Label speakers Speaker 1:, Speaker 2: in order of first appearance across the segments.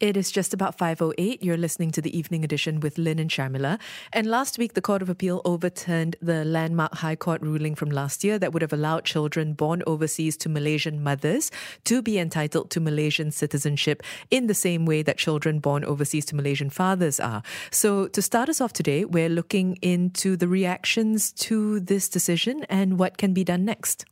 Speaker 1: It is just about 5.08. You're listening to the evening edition with Lynn and Sharmila. And last week, the Court of Appeal overturned the landmark High Court ruling from last year that would have allowed children born overseas to Malaysian mothers to be entitled to Malaysian citizenship in the same way that children born overseas to Malaysian fathers are. So, to start us off today, we're looking into the reactions to this decision and what can be done next.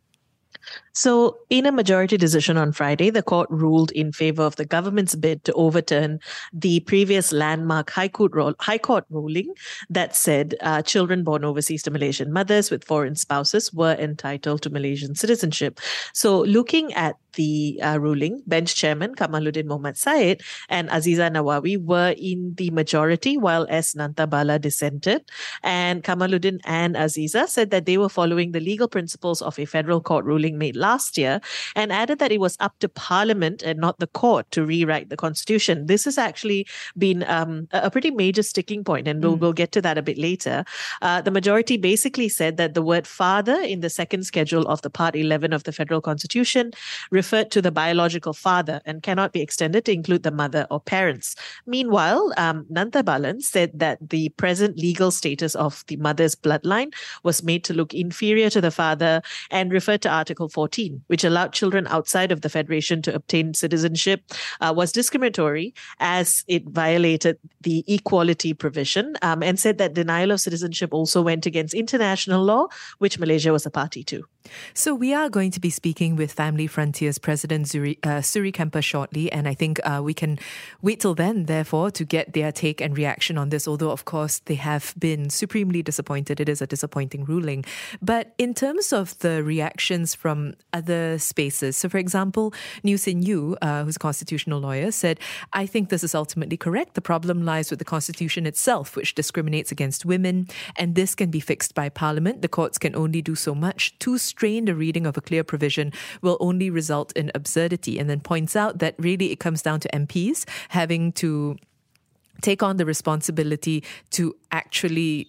Speaker 2: So, in a majority decision on Friday, the court ruled in favor of the government's bid to overturn the previous landmark High Court, ro- High court ruling that said uh, children born overseas to Malaysian mothers with foreign spouses were entitled to Malaysian citizenship. So, looking at the uh, ruling, bench chairman Kamaluddin Mohamed Said and Azizah Nawawi were in the majority, while S. Nantha Balan dissented. And Kamaluddin and Azizah said that they were following the legal principles of a federal court ruling made last year and added that it was up to Parliament and not the court to rewrite the constitution. This has actually been um, a pretty major sticking point, and we'll, mm. we'll get to that a bit later. Uh, the majority basically said that the word father in the second schedule of the Part 11 of the federal constitution referred to the biological father and cannot be extended to include the mother or parents. Meanwhile, um, Nantha Balan said that the present legal status of the mother's bloodline was made to look inferior to the father and referred to Article 14, which allowed children outside of the Federation to obtain citizenship, uh, was discriminatory as it violated the equality provision um, and said that denial of citizenship also went against international law, which Malaysia was a party to.
Speaker 1: So, we are going to be speaking with Family Frontiers President Zuri, uh, Suri Kempe shortly, and I think uh, we can wait till then, therefore, to get their take and reaction on this. Although, of course, they have been supremely disappointed. It is a disappointing ruling. But in terms of the reactions from other spaces, so for example, New Sin Yew, uh, who's a constitutional lawyer, said, I think this is ultimately correct. The problem lies with the Constitution itself, which discriminates against women, and this can be fixed by Parliament. The courts can only do so much. Too strained a reading of a clear provision will only result in absurdity, and then points out that really it comes down to MPs having to take on the responsibility to actually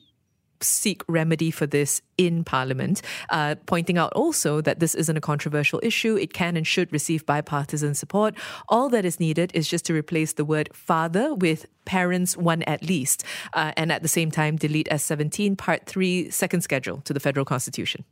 Speaker 1: seek remedy for this in Parliament, uh, pointing out also that this isn't a controversial issue. It can and should receive bipartisan support. All that is needed is just to replace the word father with parents, one at least, uh, and at the same time delete S17, Part 3, second schedule to the federal constitution.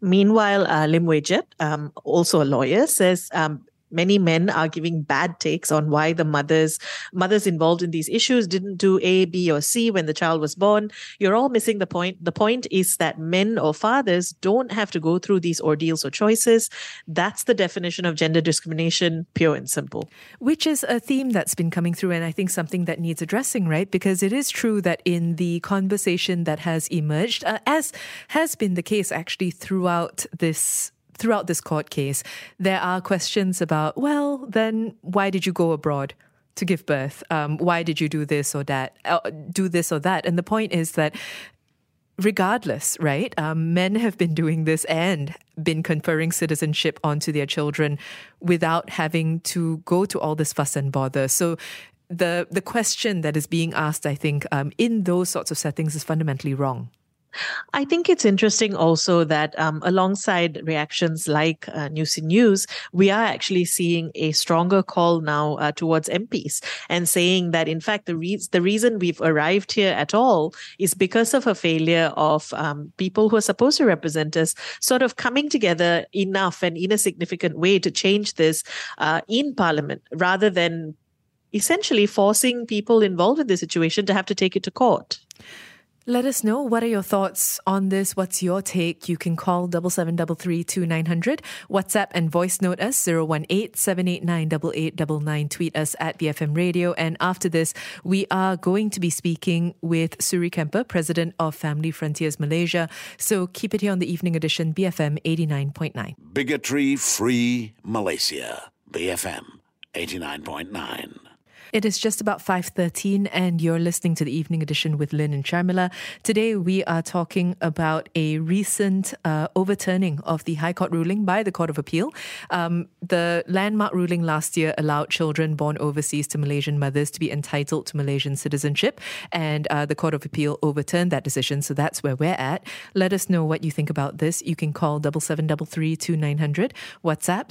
Speaker 2: Meanwhile, uh, Lim Wei Jiet, um, also a lawyer, says um, many men are giving bad takes on why the mothers mothers involved in these issues didn't do A, B, or C when the child was born. You're all missing the point. The point is that men or fathers don't have to go through these ordeals or choices. That's the definition of gender discrimination, pure and simple.
Speaker 1: Which is a theme that's been coming through, and I think something that needs addressing, right? Because it is true that in the conversation that has emerged, uh, as has been the case actually throughout this throughout this court case, there are questions about, well, then why did you go abroad? To give birth, um, why did you do this or that? Uh, do this or that? And the point is that regardless, right? Um, men have been doing this and been conferring citizenship onto their children without having to go to all this fuss and bother. So the the question that is being asked, I think, um, in those sorts of settings is fundamentally wrong.
Speaker 2: I think it's interesting also that um, alongside reactions like uh, New Sin Yew's, we are actually seeing a stronger call now uh, towards MPs and saying that, in fact, the, re- the reason we've arrived here at all is because of a failure of um, people who are supposed to represent us sort of coming together enough and in a significant way to change this uh, in Parliament rather than essentially forcing people involved in the situation to have to take it to court.
Speaker 1: Let us know what are your thoughts on this. What's your take? You can call double seven double three two nine hundred. WhatsApp and voice note us zero one eight seven eight nine double eight double nine. Tweet us at BFM Radio. And after this, we are going to be speaking with Suri Kempe, President of Family Frontiers Malaysia. So keep it here on the evening edition, BFM eighty nine point nine.
Speaker 3: Bigotry free Malaysia, BFM eighty nine point nine.
Speaker 1: It is just about 5.13 and you're listening to the evening edition with Lynn and Sharmila. Today we are talking about a recent uh, overturning of the High Court ruling by the Court of Appeal. Um, the landmark ruling last year allowed children born overseas to Malaysian mothers to be entitled to Malaysian citizenship and uh, the Court of Appeal overturned that decision. So that's where we're at. Let us know what you think about this. You can call 7733 WhatsApp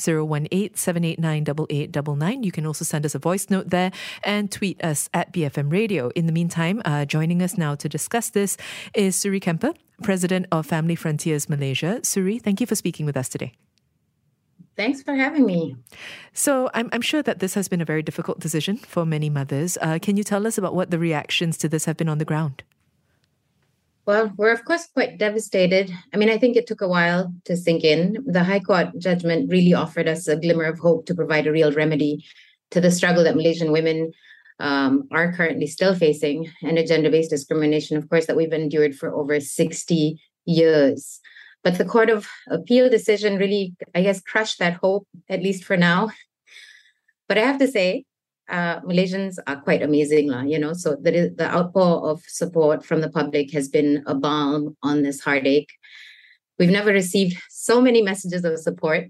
Speaker 1: 018 789 You can also send us a voice note there and tweet us at BFM Radio. In the meantime, uh, joining us now to discuss this is Suri Kempe, President of Family Frontiers Malaysia. Suri, thank you for speaking with us today.
Speaker 4: Thanks for having me.
Speaker 1: So, I'm, I'm sure that this has been a very difficult decision for many mothers. Uh, can you tell us about what the reactions to this have been on the ground?
Speaker 4: Well, we're of course quite devastated. I mean, I think it took a while to sink in. The High Court judgment really offered us a glimmer of hope to provide a real remedy to the struggle that Malaysian women um, are currently still facing and a gender based discrimination, of course, that we've endured for over 60 years. But the Court of Appeal decision really, I guess, crushed that hope, at least for now. But I have to say, uh, Malaysians are quite amazing, lah, you know. So the, the outpour of support from the public has been a balm on this heartache. We've never received so many messages of support,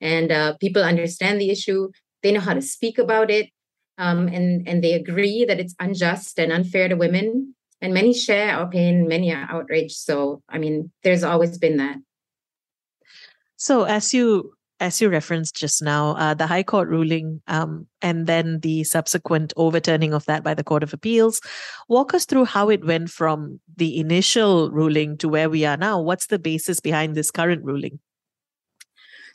Speaker 4: and uh, people understand the issue. They know how to speak about it, um, and and they agree that it's unjust and unfair to women. And many share our pain, many are outraged. So I mean, there's always been that.
Speaker 2: So as you as you referenced just now, uh, the High Court ruling um, and then the subsequent overturning of that by the Court of Appeals. Walk us through how it went from the initial ruling to where we are now. What's the basis behind this current ruling?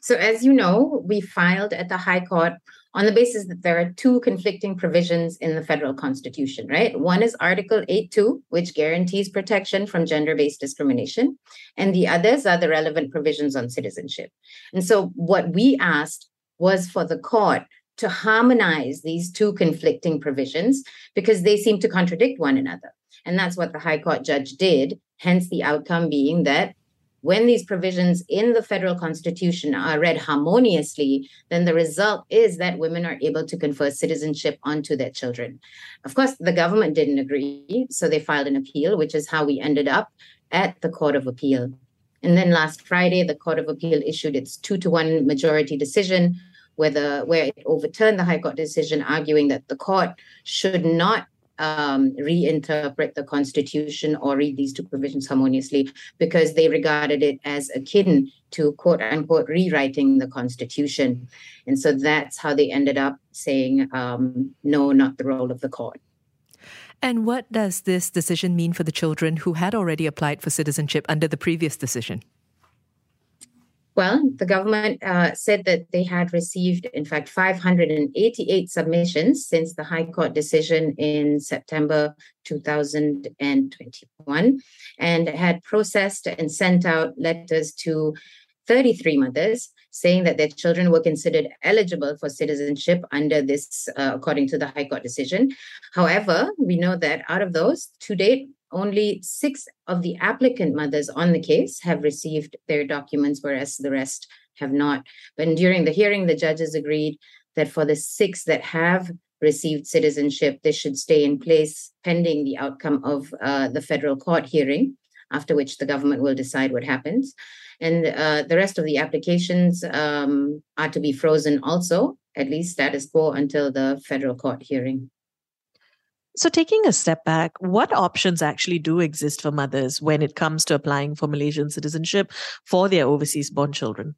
Speaker 4: So, as you know, we filed at the High Court on the basis that there are two conflicting provisions in the federal constitution, right? One is Article 8.2, which guarantees protection from gender based discrimination, and the others are the relevant provisions on citizenship. And so, what we asked was for the court to harmonize these two conflicting provisions because they seem to contradict one another. And that's what the High Court judge did, hence the outcome being that when these provisions in the federal constitution are read harmoniously, then the result is that women are able to confer citizenship onto their children. Of course, the government didn't agree, so they filed an appeal, which is how we ended up at the Court of Appeal. And then last Friday, the Court of Appeal issued its two to one majority decision, where, it overturned the High Court decision, arguing that the court should not um, reinterpret the Constitution or read these two provisions harmoniously because they regarded it as akin to quote unquote rewriting the Constitution. And so that's how they ended up saying, um, no, not the role of the court.
Speaker 1: And what does this decision mean for the children who had already applied for citizenship under the previous decision?
Speaker 4: Well, the government uh, said that they had received, in fact, 588 submissions since the High Court decision in September 2021 and had processed and sent out letters to 33 mothers saying that their children were considered eligible for citizenship under this, uh, according to the High Court decision. However, we know that out of those, to date, only six of the applicant mothers on the case have received their documents, whereas the rest have not. But during the hearing, the judges agreed that for the six that have received citizenship, this should stay in place pending the outcome of uh, the federal court hearing, after which the government will decide what happens. And uh, the rest of the applications um, are to be frozen also, at least status quo until the federal court hearing.
Speaker 2: So, taking a step back, what options actually do exist for mothers when it comes to applying for Malaysian citizenship for their overseas born children?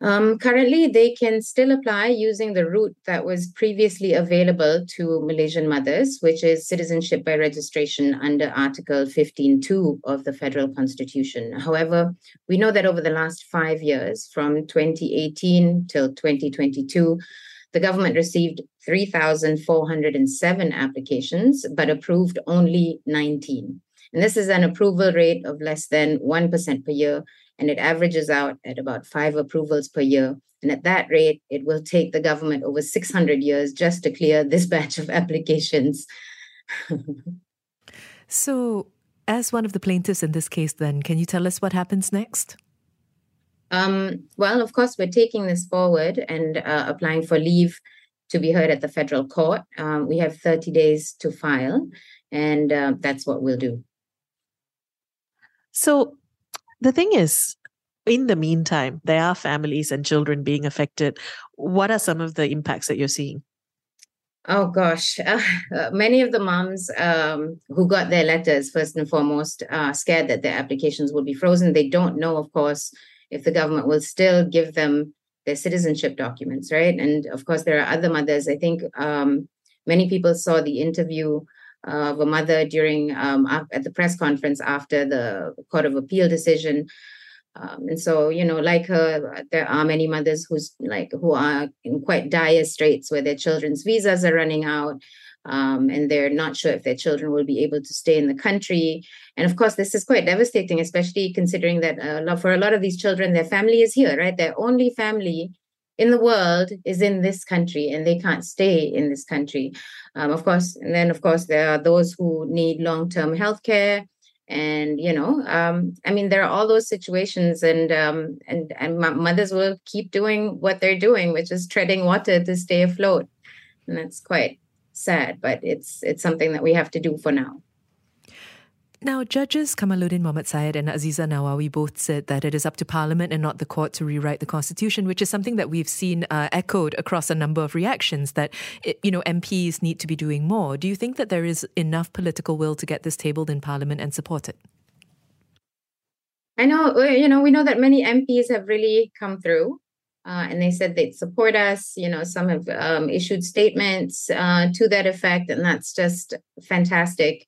Speaker 4: Um, currently, they can still apply using the route that was previously available to Malaysian mothers, which is citizenship by registration under Article 15.2 of the Federal Constitution. However, we know that over the last five years, from 2018 till 2022, the government received 3,407 applications, but approved only 19. And this is an approval rate of less than 1% per year, and it averages out at about five approvals per year. And at that rate, it will take the government over 600 years just to clear this batch of applications.
Speaker 1: so, as one of the plaintiffs in this case, then, can you tell us what happens next?
Speaker 4: Um, well, of course, we're taking this forward and uh, applying for leave to be heard at the federal court. Um, we have 30 days to file, and uh, that's what we'll do.
Speaker 2: So the thing is, in the meantime, there are families and children being affected. What are some of the impacts that you're seeing?
Speaker 4: Oh gosh, uh, many of the moms um, who got their letters first and foremost are scared that their applications will be frozen. They don't know, of course, if the government will still give them their citizenship documents, right? And of course, there are other mothers. I think um, many people saw the interview of a mother during um, at the press conference after the Court of Appeal decision. Um, and so, you know, like her, there are many mothers who's like who are in quite dire straits where their children's visas are running out. Um, and they're not sure if their children will be able to stay in the country. And of course, this is quite devastating, especially considering that uh, for a lot of these children, their family is here, right? Their only family in the world is in this country and they can't stay in this country. Um, of course, and then of course there are those who need long-term health care. And you know, um, I mean, there are all those situations, and um, and and mothers will keep doing what they're doing, which is treading water to stay afloat, and that's quite sad. But it's it's something that we have to do for now.
Speaker 1: Now, Judges Kamaluddin Mohamed Said and Azizah Nawawi both said that it is up to Parliament and not the court to rewrite the Constitution, which is something that we've seen uh, echoed across a number of reactions that, it, you know, MPs need to be doing more. Do you think that there is enough political will to get this tabled in Parliament and support it?
Speaker 4: I know, uh, you know, we know that many MPs have really come through. Uh, and they said they'd support us. You know, some have um, issued statements uh, to that effect, and that's just fantastic.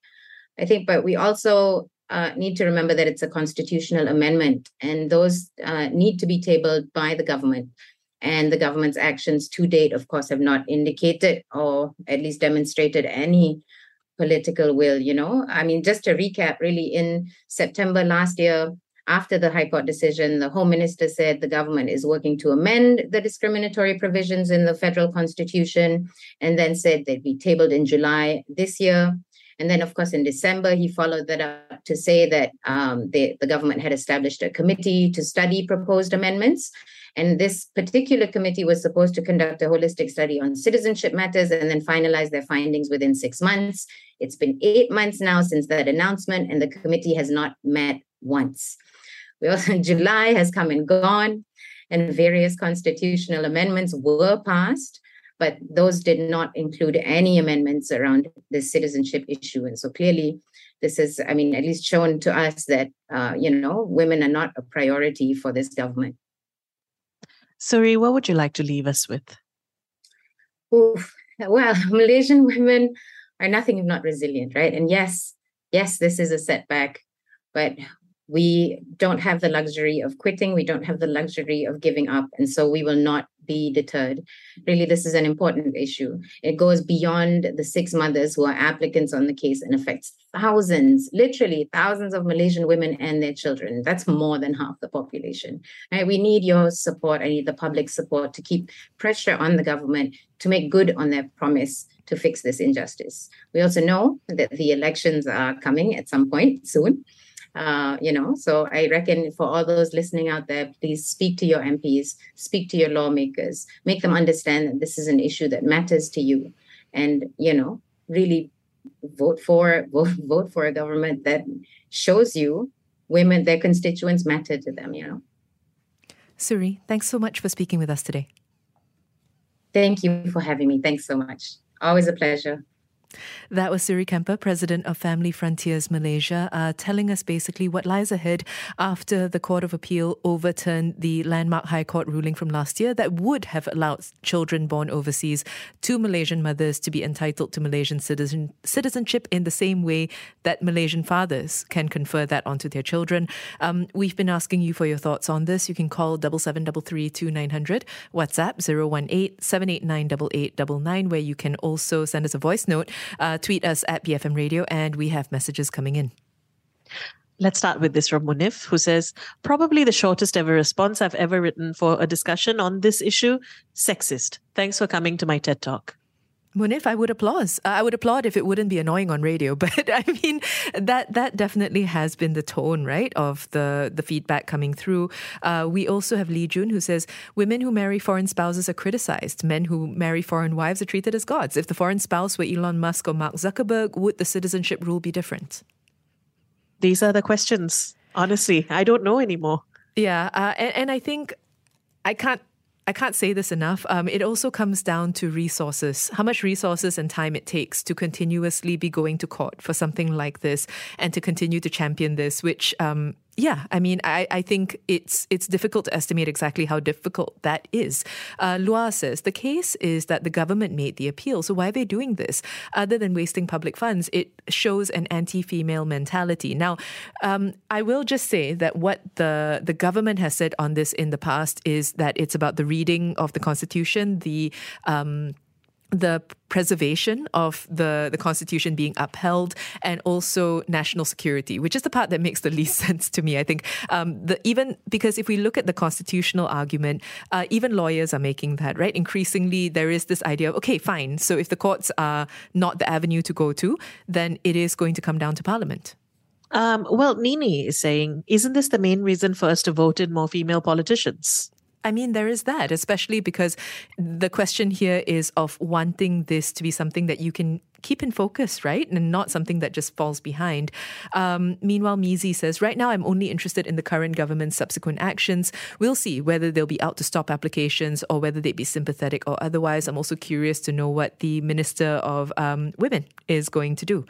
Speaker 4: I think, but we also uh, need to remember that it's a constitutional amendment, and those uh, need to be tabled by the government. And the government's actions to date, of course, have not indicated or at least demonstrated any political will. You know, I mean, just to recap, really, in September last year, after the High Court decision, the Home Minister said the government is working to amend the discriminatory provisions in the federal constitution, and then said they'd be tabled in July this year. And then, of course, in December, he followed that up to say that um, the, the government had established a committee to study proposed amendments. And this particular committee was supposed to conduct a holistic study on citizenship matters and then finalize their findings within six months. It's been eight months now since that announcement, and the committee has not met once. We also, July has come and gone, and various constitutional amendments were passed but those did not include any amendments around the citizenship issue. And so clearly, this is, I mean, at least shown to us that, uh, you know, women are not a priority for this government.
Speaker 2: Suri, what would you like to leave us with?
Speaker 4: Oof. Well, Malaysian women are nothing if not resilient, right? And yes, yes, this is a setback, but we don't have the luxury of quitting. We don't have the luxury of giving up. And so we will not be deterred. Really, this is an important issue. It goes beyond the six mothers who are applicants on the case and affects thousands, literally thousands of Malaysian women and their children. That's more than half the population. Right? We need your support. I need the public support to keep pressure on the government to make good on their promise to fix this injustice. We also know that the elections are coming at some point soon. Uh, you know, so I reckon for all those listening out there, please speak to your MPs, speak to your lawmakers, make them understand that this is an issue that matters to you, and you know, really vote for vote vote for a government that shows you women their constituents matter to them. You know.
Speaker 1: Suri, thanks so much for speaking with us today.
Speaker 4: Thank you for having me. Thanks so much. Always a pleasure.
Speaker 1: That was Suri Kempe, president of Family Frontiers Malaysia, uh, telling us basically what lies ahead after the Court of Appeal overturned the landmark High Court ruling from last year that would have allowed children born overseas to Malaysian mothers to be entitled to Malaysian citizen, citizenship in the same way that Malaysian fathers can confer that onto their children. Um, we've been asking you for your thoughts on this. You can call double seven double three two nine hundred, WhatsApp 018 789 where you can also send us a voice note uh, tweet us at BFM Radio, and we have messages coming in.
Speaker 2: Let's start with this from Munif, who says, probably the shortest ever response I've ever written for a discussion on this issue sexist. Thanks for coming to my TED Talk.
Speaker 1: Munif, I would applaud. Uh, I would applaud if it wouldn't be annoying on radio, but I mean that that definitely has been the tone, right, of the the feedback coming through. Uh, we also have Lee Jun who says women who marry foreign spouses are criticized. Men who marry foreign wives are treated as gods. If the foreign spouse were Elon Musk or Mark Zuckerberg, would the citizenship rule be different?
Speaker 2: These are the questions. Honestly, I don't know anymore.
Speaker 1: Yeah, uh, and, and I think I can't I can't say this enough. Um, it also comes down to resources, how much resources and time it takes to continuously be going to court for something like this and to continue to champion this, which um, yeah, I mean, I, I think it's it's difficult to estimate exactly how difficult that is. Uh, Lua says the case is that the government made the appeal. So why are they doing this? Other than wasting public funds, it shows an anti-female mentality. Now, um, I will just say that what the the government has said on this in the past is that it's about the reading of the constitution, the um, the preservation of the, the Constitution being upheld and also national security, which is the part that makes the least sense to me. I think um, the, even because if we look at the constitutional argument, uh, even lawyers are making that, right? Increasingly, there is this idea of, okay, fine. So if the courts are not the avenue to go to, then it is going to come down to parliament.
Speaker 2: Um, well, Nini is saying, isn't this the main reason for us to vote in more female politicians?
Speaker 1: I mean, there is that, especially because the question here is of wanting this to be something that you can keep in focus, right? And not something that just falls behind. Um, meanwhile, Mizi says, right now I'm only interested in the current government's subsequent actions. We'll see whether they'll be out to stop applications or whether they'd be sympathetic or otherwise. I'm also curious to know what the Minister of um, Women is going to do.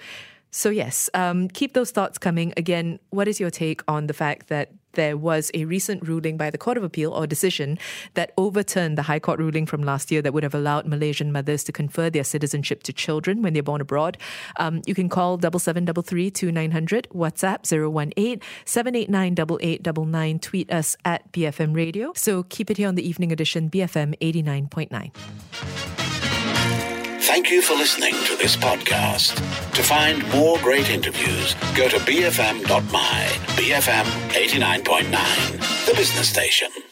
Speaker 1: So, yes, um, keep those thoughts coming. Again, what is your take on the fact that there was a recent ruling by the Court of Appeal or decision that overturned the High Court ruling from last year that would have allowed Malaysian mothers to confer their citizenship to children when they're born abroad. Um, you can call 7733 2900, WhatsApp 018 789 8899, tweet us at BFM Radio. So keep it here on the evening edition, BFM 89.9.
Speaker 3: Thank you for listening to this podcast. To find more great interviews, go to bfm.my, BFM 89.9, the business station.